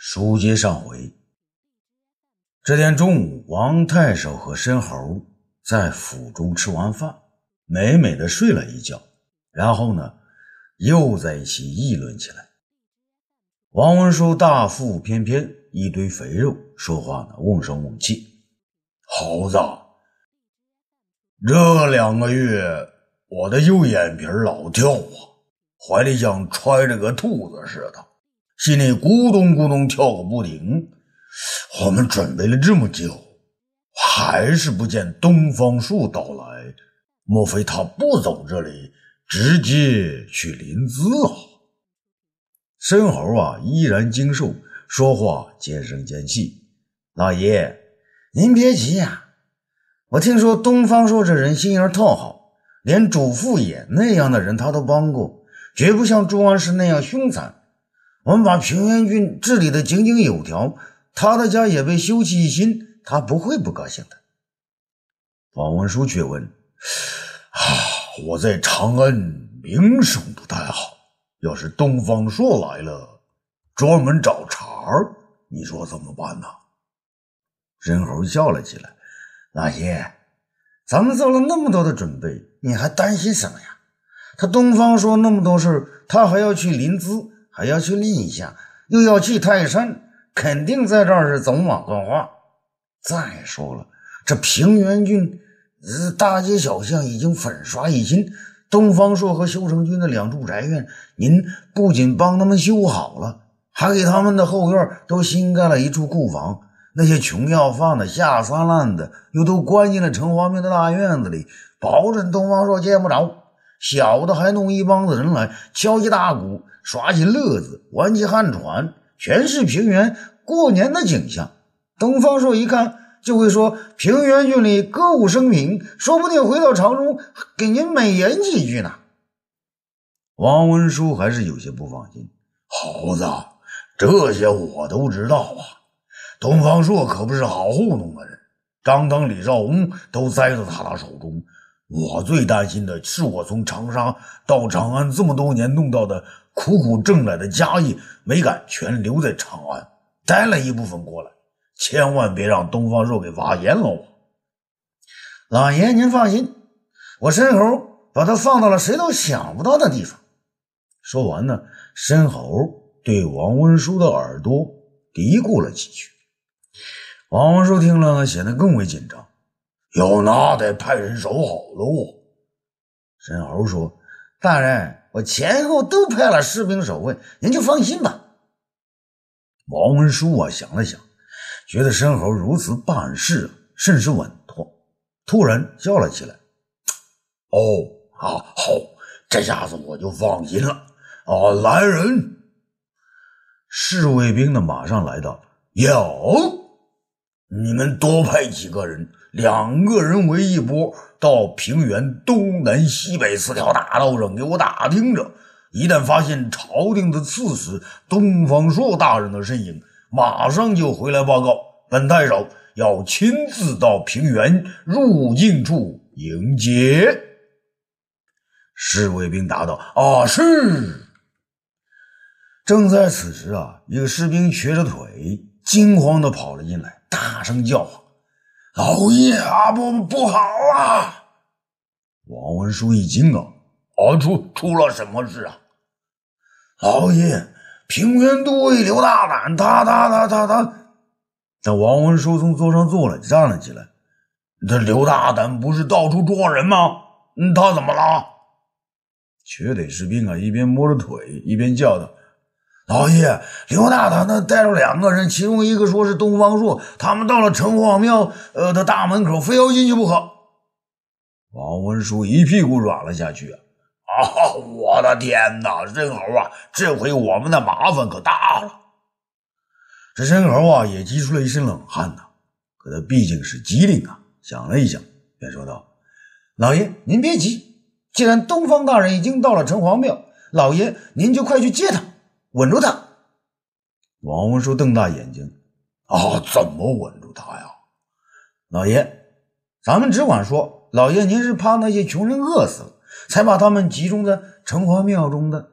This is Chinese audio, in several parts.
书接上回，这天中午，王太守和申猴在府中吃完饭，美美的睡了一觉，然后呢，又在一起议论起来。王文书大腹翩翩，一堆肥肉，说话呢瓮声瓮气。猴子，这两个月我的右眼皮老跳啊，怀里像揣着个兔子似的。心里咕咚咕咚跳个不停。我们准备了这么久，还是不见东方树到来。莫非他不走这里，直接去临淄啊？申猴啊，依然精瘦，说话尖声尖气。老爷，您别急呀。我听说东方朔这人心眼特好，连主父偃那样的人他都帮过，绝不像朱安石那样凶残。我们把平原郡治理的井井有条，他的家也被修葺一新，他不会不高兴的。王文书却问：“啊，我在长安名声不太好，要是东方朔来了，专门找茬儿，你说怎么办呢？”申猴笑了起来：“老爷，咱们做了那么多的准备，你还担心什么呀？他东方朔那么多事他还要去临淄。”还要去历下，又要去泰山，肯定在这儿是走马观花。再说了，这平原郡大街小巷已经粉刷一新，东方朔和修成军的两处宅院，您不仅帮他们修好了，还给他们的后院都新盖了一处库房。那些穷要饭的、下三滥的，又都关进了城隍庙的大院子里，保准东方朔见不着。小的还弄一帮子人来敲起大鼓。耍起乐子，玩起旱船，全是平原过年的景象。东方朔一看，就会说：“平原郡里歌舞升平，说不定回到朝中给您美言几句呢。”王文书还是有些不放心。猴子，这些我都知道啊。东方朔可不是好糊弄的人，张当、李少红都栽在他的手中。我最担心的是，我从长沙到长安这么多年弄到的苦苦挣来的家业，没敢全留在长安，带了一部分过来，千万别让东方朔给挖眼了。老爷，您放心，我申猴把他放到了谁都想不到的地方。说完呢，申猴对王文书的耳朵嘀咕了几句。王文书听了，显得更为紧张。有那得派人守好喽。申猴说：“大人，我前后都派了士兵守卫，您就放心吧。”王文书啊想了想，觉得申猴如此办事啊甚是稳妥，突然笑了起来：“哦，好，好，这下子我就放心了。啊，来人！”侍卫兵呢马上来到，有。你们多派几个人，两个人为一波，到平原东南西北四条大道上给我打听着。一旦发现朝廷的刺史东方朔大人的身影，马上就回来报告。本太守要亲自到平原入境处迎接。侍卫兵答道：“啊，是。”正在此时啊，一个士兵瘸着腿，惊慌的跑了进来。大声叫唤：“老爷啊，不不好啊！”王文书一惊啊，啊，出出了什么事啊？老爷，平原都尉刘大胆，他他他他他……那王文书从桌上坐了，站了起来。这刘大胆不是到处捉人吗？嗯，他怎么了？瘸腿士兵啊，一边摸着腿，一边叫道。老爷，刘大胆他带着两个人，其中一个说是东方朔，他们到了城隍庙呃的大门口，非要进去不可。王文书一屁股软了下去啊！啊，我的天哪，申猴啊，这回我们的麻烦可大了。这申猴啊，也激出了一身冷汗呐。可他毕竟是机灵啊，想了一想，便说道：“老爷，您别急，既然东方大人已经到了城隍庙，老爷您就快去接他。”稳住他！王文书瞪大眼睛，啊，怎么稳住他呀？老爷，咱们只管说，老爷您是怕那些穷人饿死了，才把他们集中在城隍庙中的。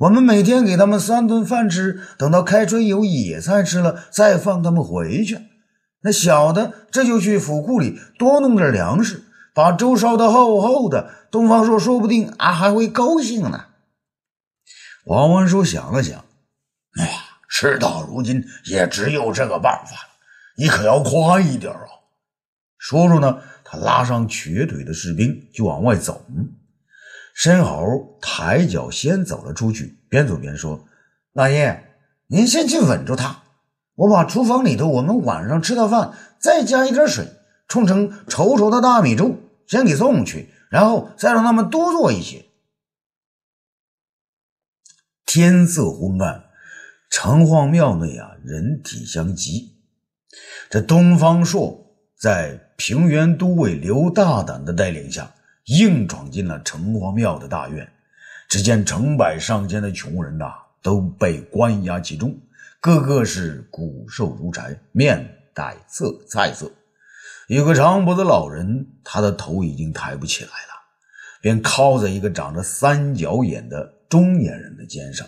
我们每天给他们三顿饭吃，等到开春有野菜吃了，再放他们回去。那小的这就去府库里多弄点粮食，把粥烧得厚厚的。东方朔说不定啊还会高兴呢。王文书想了想，哎呀，事到如今也只有这个办法，你可要快一点啊！说着呢，他拉上瘸腿的士兵就往外走。申猴抬脚先走了出去，边走边说：“老爷，您先去稳住他，我把厨房里头我们晚上吃的饭再加一点水，冲成稠稠的大米粥，先给送去，然后再让他们多做一些。”天色昏暗，城隍庙内啊，人体相急。这东方朔在平原都尉刘大胆的带领下。硬闯进了城隍庙的大院，只见成百上千的穷人呐，都被关押其中，个个是骨瘦如柴，面带色菜色。有个长脖子老人，他的头已经抬不起来了，便靠在一个长着三角眼的中年人的肩上，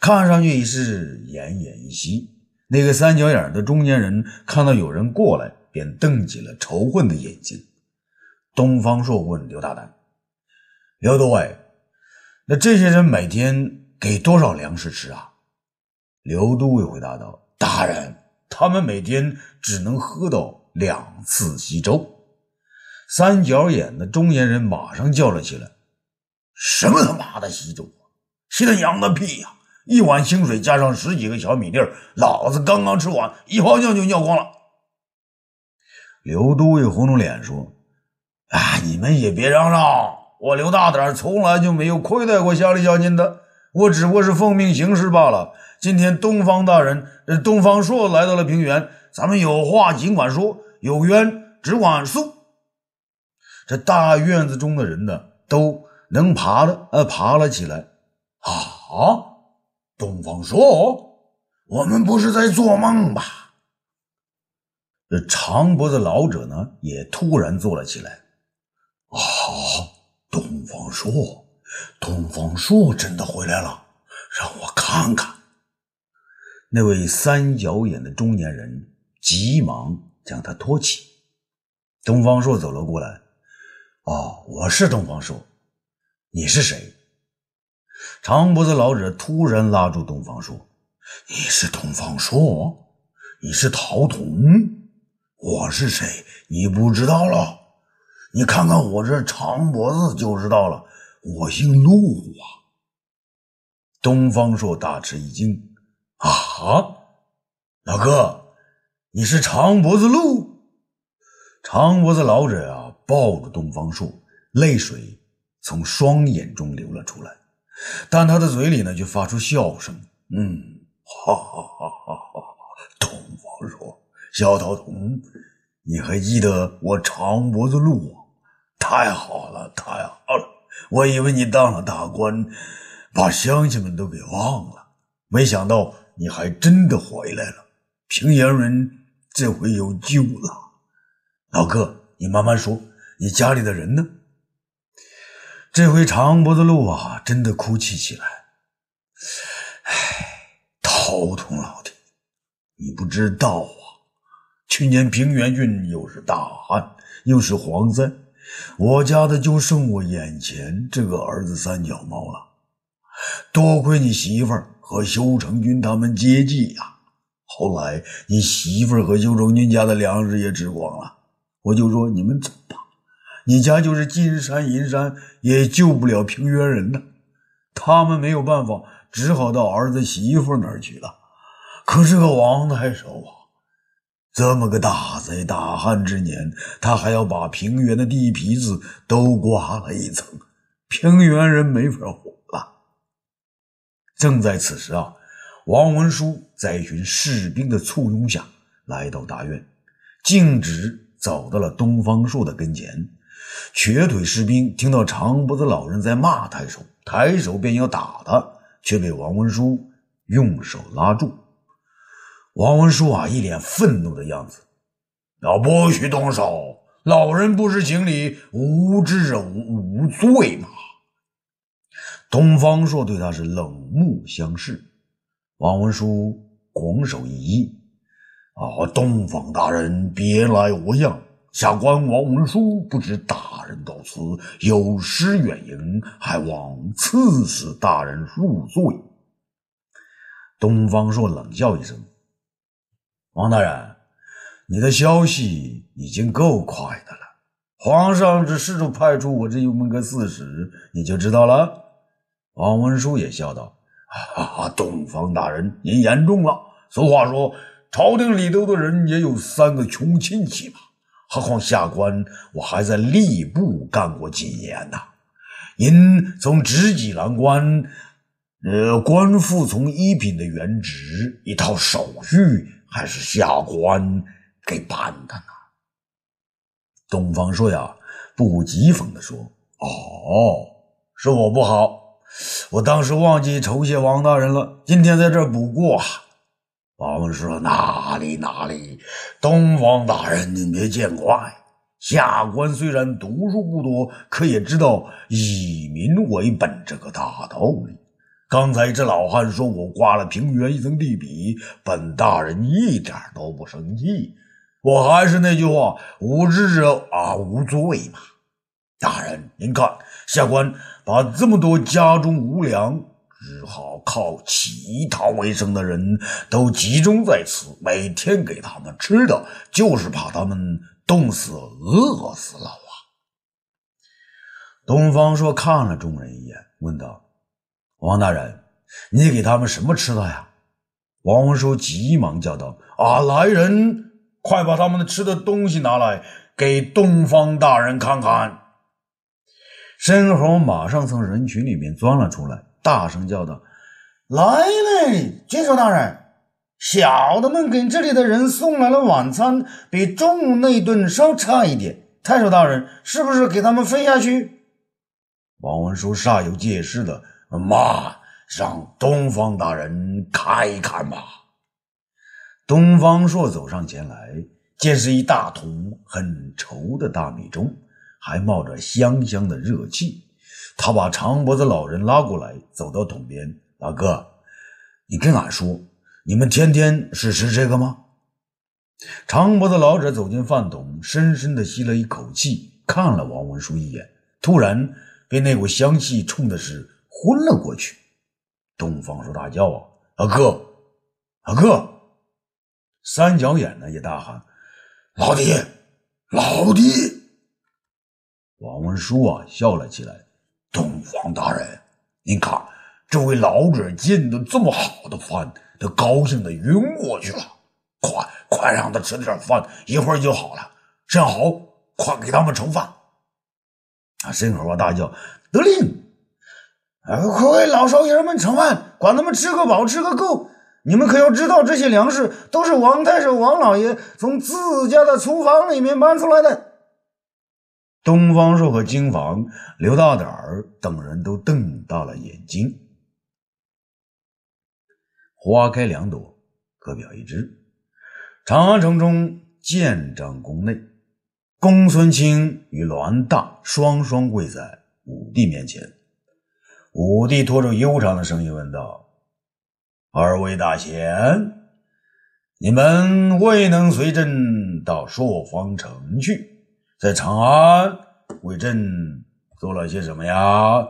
看上去已是奄奄一息。那个三角眼的中年人看到有人过来，便瞪起了仇恨的眼睛。东方朔问刘大胆：“刘都尉，那这些人每天给多少粮食吃啊？”刘都尉回答道：“大人，他们每天只能喝到两次稀粥。”三角眼的中年人马上叫了起来：“什么他妈的稀粥啊！稀他娘的屁呀！一碗清水加上十几个小米粒儿，老子刚刚吃完，一泡尿就尿光了。”刘都尉红着脸说。啊！你们也别嚷嚷，我刘大胆从来就没有亏待过乡里乡亲的，我只不过是奉命行事罢了。今天东方大人，呃，东方朔来到了平原，咱们有话尽管说，有冤只管诉。这大院子中的人呢，都能爬的，呃，爬了起来。啊，东方朔，我们不是在做梦吧？这长脖子老者呢，也突然坐了起来。啊，东方朔，东方朔真的回来了，让我看看。那位三角眼的中年人急忙将他托起。东方朔走了过来。哦，我是东方朔，你是谁？长脖子老者突然拉住东方朔：“你是东方朔？你是陶童？我是谁？你不知道了？”你看看我这长脖子就知道了，我姓陆啊！东方朔大吃一惊：“啊，老哥，你是长脖子陆？”长脖子老者啊，抱住东方朔，泪水从双眼中流了出来，但他的嘴里呢，却发出笑声：“嗯，哈哈哈哈哈！东方说，小桃童，你还记得我长脖子陆？”太好了，太好了！我以为你当了大官，把乡亲们都给忘了，没想到你还真的回来了。平原人这回有救了。老哥，你慢慢说，你家里的人呢？这回长脖子鹿啊，真的哭泣起来。唉，头痛老弟，你不知道啊，去年平原郡又是大旱，又是蝗灾。我家的就剩我眼前这个儿子三脚猫了，多亏你媳妇儿和修成军他们接济呀。后来你媳妇儿和修成军家的粮食也吃光了，我就说你们走吧，你家就是金山银山也救不了平原人呐。他们没有办法，只好到儿子媳妇那儿去了。可是个王太守啊！这么个大灾大旱之年，他还要把平原的地皮子都刮了一层，平原人没法活了。正在此时啊，王文书在一群士兵的簇拥下来到大院，径直走到了东方朔的跟前。瘸腿士兵听到长脖子老人在骂太守，抬手便要打他，却被王文书用手拉住。王文书啊，一脸愤怒的样子，要不许动手！老人不知情理，无知无无罪嘛！东方朔对他是冷目相视，王文书拱手一揖：“啊，东方大人别来无恙。下官王文书不知大人到此有失远迎，还望赐死大人入罪。”东方朔冷笑一声：“王大人，你的消息已经够快的了。皇上只试着派出我这一门个四使，你就知道了。”王文书也笑道：“啊，东方大人，您言重了。俗话说，朝廷里头的人也有三个穷亲戚嘛。何况下官我还在吏部干过几年呢。您从执戟郎官，呃，官复从一品的原职，一套手续还是下官给办的呢。”东方朔呀，不讥讽地说：“哦，是我不好。”我当时忘记酬谢王大人了，今天在这补过。王说：“哪里哪里，东方大人您别见怪。下官虽然读书不多，可也知道以民为本这个大道理。刚才这老汉说我刮了平原一层地皮，本大人一点都不生气。我还是那句话，无知者啊无罪嘛。大人，您看。”下官把这么多家中无粮、只好靠乞讨为生的人都集中在此，每天给他们吃的，就是怕他们冻死、饿死了啊！东方朔看了众人一眼，问道：“王大人，你给他们什么吃的呀？”王文书急忙叫道：“啊，来人，快把他们的吃的东西拿来，给东方大人看看。”申猴马上从人群里面钻了出来，大声叫道：“来嘞，郡守大人，小的们给这里的人送来了晚餐，比中午那顿稍差一点。太守大人，是不是给他们分下去？”王文书煞有介事的：“妈，让东方大人看一看吧。”东方朔走上前来，见是一大桶很稠的大米粥。还冒着香香的热气，他把长脖子老人拉过来，走到桶边：“老哥，你跟俺说，你们天天是吃这个吗？”长脖子老者走进饭桶，深深的吸了一口气，看了王文书一眼，突然被那股香气冲的是昏了过去。东方朔大叫：“啊，阿哥，阿哥！”三角眼呢也大喊：“老弟，老弟！”王文书啊，笑了起来。东方大人，您看，这位老者进的这么好的饭，他高兴的晕过去了。快，快让他吃点饭，一会儿就好了。沈豪，快给他们盛饭。啊！申猴啊，大叫：“得令！啊快为老少爷们盛饭，管他们吃个饱，吃个够。你们可要知道，这些粮食都是王太守王老爷从自家的厨房里面搬出来的。”东方朔和金房、刘大胆儿等人都瞪大了眼睛。花开两朵，各表一枝。长安城中建章宫内，公孙卿与栾大双双跪在武帝面前。武帝拖着悠长的声音问道：“二位大贤，你们未能随朕到朔方城去？”在长安为朕做了些什么呀？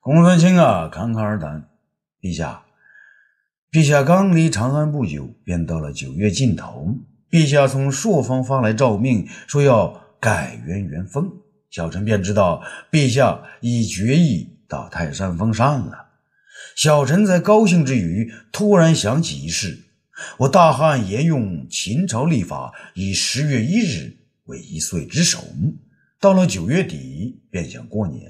公孙卿啊，侃侃而谈。陛下，陛下刚离长安不久，便到了九月尽头。陛下从朔方发来诏命，说要改元元封。小臣便知道陛下已决意到泰山封禅了。小臣在高兴之余，突然想起一事：我大汉沿用秦朝历法，以十月一日。为一岁之首，到了九月底便想过年，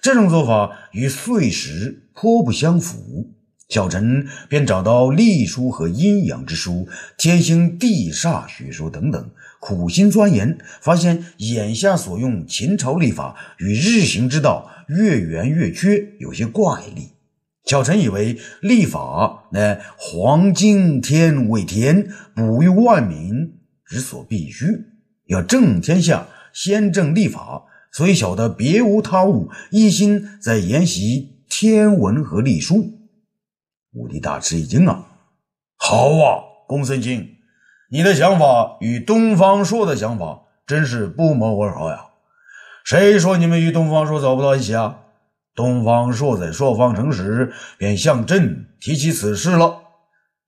这种做法与岁时颇不相符。小臣便找到历书和阴阳之书、天星地煞学说等等，苦心钻研，发现眼下所用秦朝历法与日行之道月圆月缺有些怪异。小臣以为历法乃黄金天为天，哺育万民之所必须。要正天下，先正立法，所以小的别无他物，一心在研习天文和历书。武帝大吃一惊啊！好啊，公孙卿，你的想法与东方朔的想法真是不谋而合呀！谁说你们与东方朔走不到一起啊？东方朔在朔方城时便向朕提起此事了。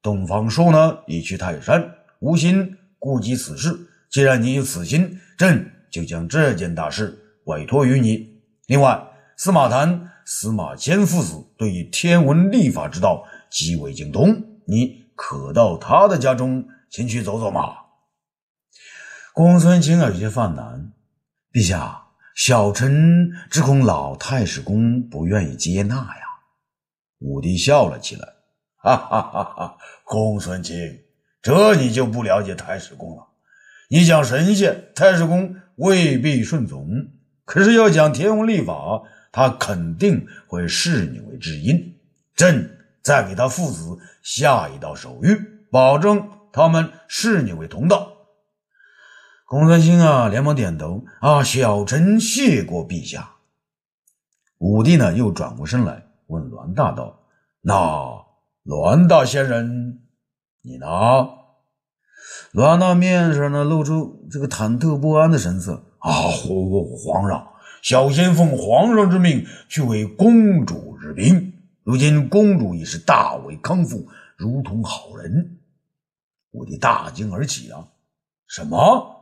东方朔呢，已去泰山，无心顾及此事。既然你有此心，朕就将这件大事委托于你。另外，司马谈、司马迁父子对于天文历法之道极为精通，你可到他的家中前去走走嘛。公孙卿有些犯难，陛下。小臣只恐老太史公不愿意接纳呀。武帝笑了起来，哈哈哈哈！公孙卿，这你就不了解太史公了。你讲神仙，太史公未必顺从；可是要讲天文历法，他肯定会视你为知音。朕再给他父子下一道手谕，保证他们视你为同道。公孙兴啊，连忙点头啊，小臣谢过陛下。武帝呢，又转过身来问栾大道：“那栾大仙人，你呢？”罗安娜面上呢，露出这个忐忑不安的神色啊，皇上，小仙奉皇上之命去为公主治病，如今公主已是大为康复，如同好人。武帝大惊而起啊，什么？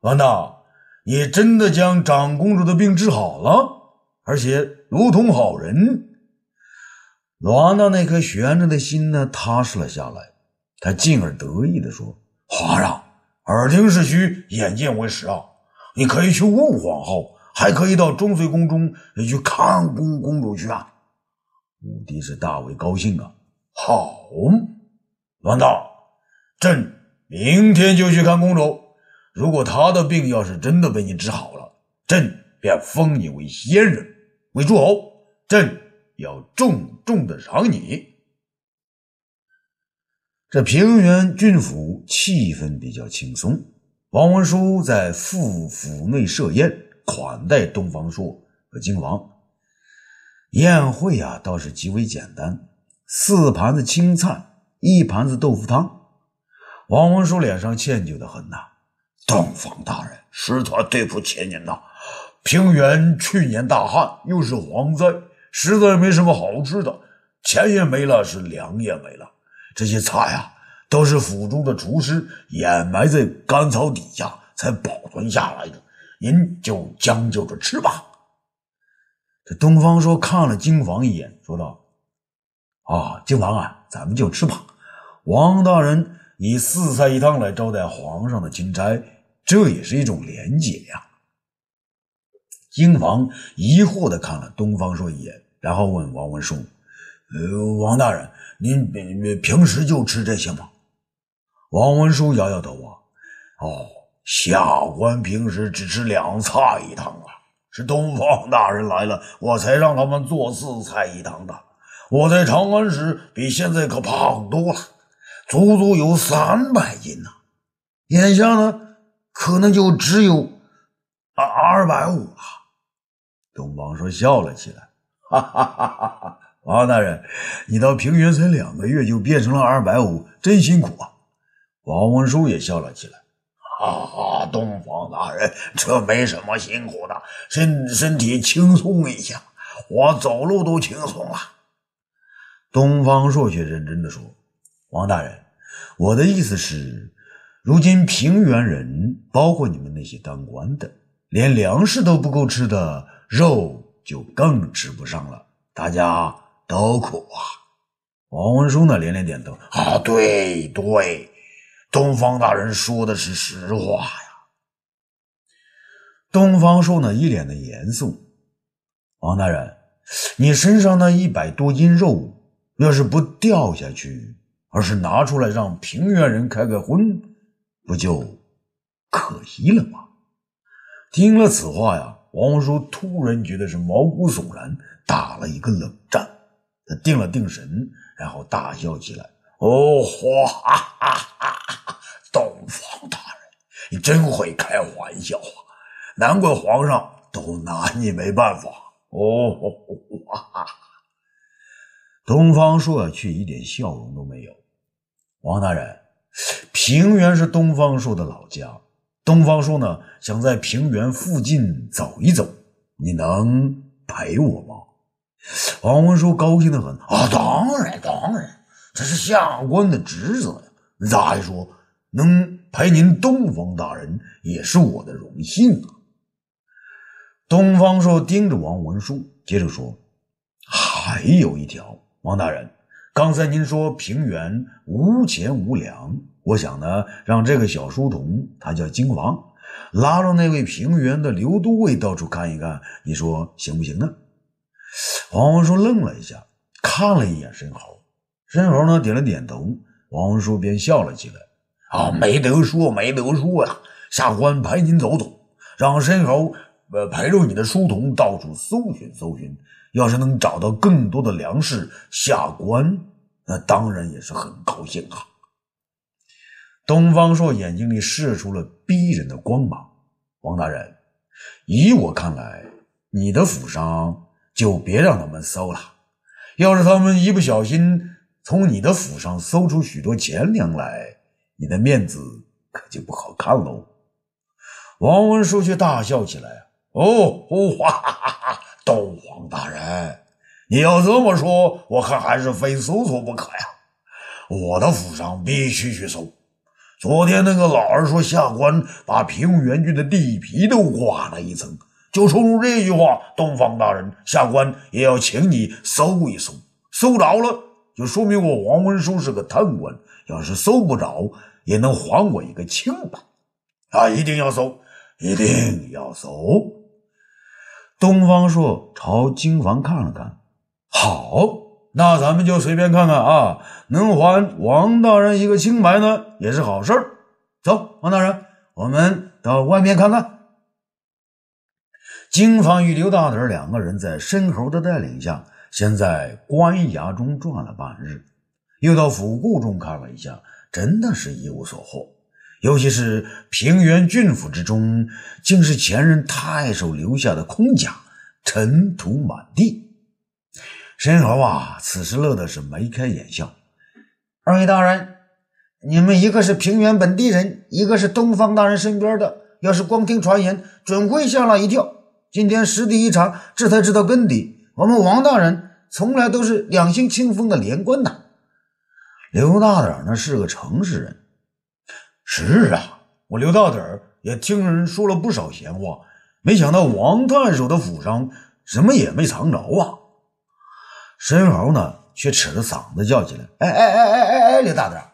安娜，你真的将长公主的病治好了，而且如同好人。罗安娜那颗悬着的心呢，踏实了下来。他进而得意地说：“皇上，耳听是虚，眼见为实啊！你可以去问皇后，还可以到中岁宫中去看公公主去啊！”武帝是大为高兴啊！好，栾大，朕明天就去看公主。如果她的病要是真的被你治好了，朕便封你为仙人，为诸侯，朕要重重的赏你。这平原郡府气氛比较轻松，王文书在府府内设宴款待东方朔和靖王。宴会啊，倒是极为简单，四盘子青菜，一盘子豆腐汤。王文书脸上歉疚的很呐。东方大人，实在对不起您呐！平原去年大旱，又是蝗灾，实在没什么好吃的，钱也没了，是粮也没了。这些菜啊，都是府中的厨师掩埋在干草底下才保存下来的，您就将就着吃吧。这东方说看了金房一眼，说道：“啊，金房啊，咱们就吃吧。王大人。”以四菜一汤来招待皇上的钦差，这也是一种廉洁呀。金房疑惑的看了东方朔一眼，然后问王文书：“呃，王大人，您平时就吃这些吗？”王文书摇摇头啊：“哦，下官平时只吃两菜一汤啊，是东方大人来了，我才让他们做四菜一汤的。我在长安时比现在可胖多了。”足足有三百斤呐，眼下呢，可能就只有二二百五了。东方说笑了起来，哈哈哈哈哈！王大人，你到平原才两个月就变成了二百五，真辛苦啊！王文书也笑了起来，哈哈，东方大人，这没什么辛苦的，身身体轻松一下，我走路都轻松了。东方朔却认真的说：“王大人。”我的意思是，如今平原人，包括你们那些当官的，连粮食都不够吃的，肉就更吃不上了，大家都苦啊！王文书呢，连连点头：“啊，对对，东方大人说的是实话呀。”东方朔呢，一脸的严肃：“王大人，你身上那一百多斤肉，要是不掉下去……”而是拿出来让平原人开个荤，不就可惜了吗？听了此话呀，王叔突然觉得是毛骨悚然，打了一个冷战。他定了定神，然后大笑起来：“哦，哈哈哈！东方大人，你真会开玩笑啊！难怪皇上都拿你没办法。哦，哈哈！东方朔却一点笑容都没有。王大人，平原是东方朔的老家，东方朔呢想在平原附近走一走，你能陪我吗？王文书高兴的很啊，当然当然，这是下官的职责呀。再说，能陪您东方大人也是我的荣幸啊。东方朔盯着王文书，接着说：“还有一条，王大人，刚才您说平原无钱无粮，我想呢，让这个小书童，他叫金王，拉着那位平原的刘都尉到处看一看，你说行不行呢？”王文书愣了一下，看了一眼申猴，申猴呢点了点头，王文书便笑了起来：“啊，没得说，没得说呀，下官陪您走走，让申猴。”呃，陪着你的书童到处搜寻搜寻，要是能找到更多的粮食，下官那当然也是很高兴啊。东方朔眼睛里射出了逼人的光芒。王大人，以我看来，你的府上就别让他们搜了。要是他们一不小心从你的府上搜出许多钱粮来，你的面子可就不好看喽。王文书却大笑起来。哦，哈哈哈哈！东皇大人，你要这么说，我看还是非搜索不可呀。我的府上必须去搜。昨天那个老儿说，下官把平原郡的地皮都刮了一层，就冲着这句话，东方大人，下官也要请你搜一搜。搜着了，就说明我王文书是个贪官；要是搜不着，也能还我一个清白。啊，一定要搜，一定要搜。东方朔朝金房看了看，好，那咱们就随便看看啊，能还王大人一个清白呢，也是好事儿。走，王大人，我们到外面看看。金房与刘大胆两个人在申猴的带领下，先在官衙中转了半日，又到府库中看了一下，真的是一无所获。尤其是平原郡府之中，竟是前任太守留下的空甲，尘土满地。申猴啊，此时乐的是眉开眼笑。二位大人，你们一个是平原本地人，一个是东方大人身边的，要是光听传言，准会吓了一跳。今天实地一查，这才知道根底。我们王大人从来都是两性清风的连官呐。刘大胆呢，是个诚实人。是啊，我刘大胆也听人说了不少闲话，没想到王太守的府上什么也没藏着啊。申猴呢，却扯着嗓子叫起来：“哎哎哎哎哎哎，刘大胆，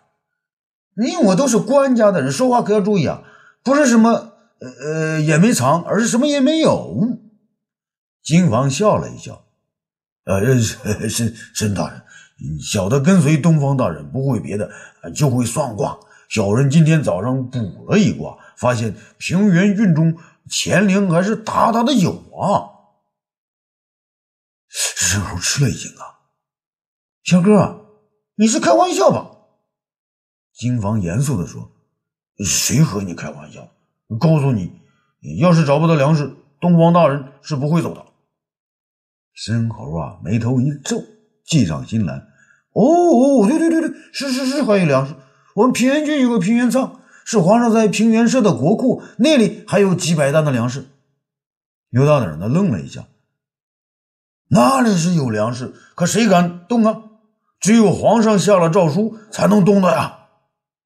你我都是官家的人，说话可要注意啊！不是什么呃呃也没藏，而是什么也没有。”金房笑了一笑：“呃，申申大人，小的跟随东方大人不会别的，就会算卦。”小人今天早上卜了一卦，发现平原郡中钱粮还是大大的有啊！申猴吃了一惊啊！小哥，你是开玩笑吧？金房严肃的说：“谁和你开玩笑？告诉你，你要是找不到粮食，东方大人是不会走的。”申猴啊，眉头一皱，计上心来：“哦哦，对对对对，是是是，还有粮食。”我们平原郡有个平原仓，是皇上在平原设的国库，那里还有几百担的粮食。刘大胆呢愣了一下，那里是有粮食，可谁敢动啊？只有皇上下了诏书才能动的呀。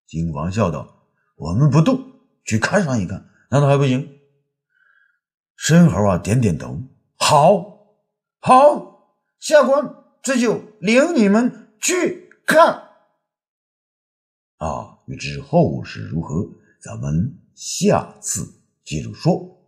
金王笑道：“我们不动，去看上一看，难道还不行？”申猴啊点点头：“好，好，下官这就领你们去看。”啊，欲知后事如何，咱们下次接着说。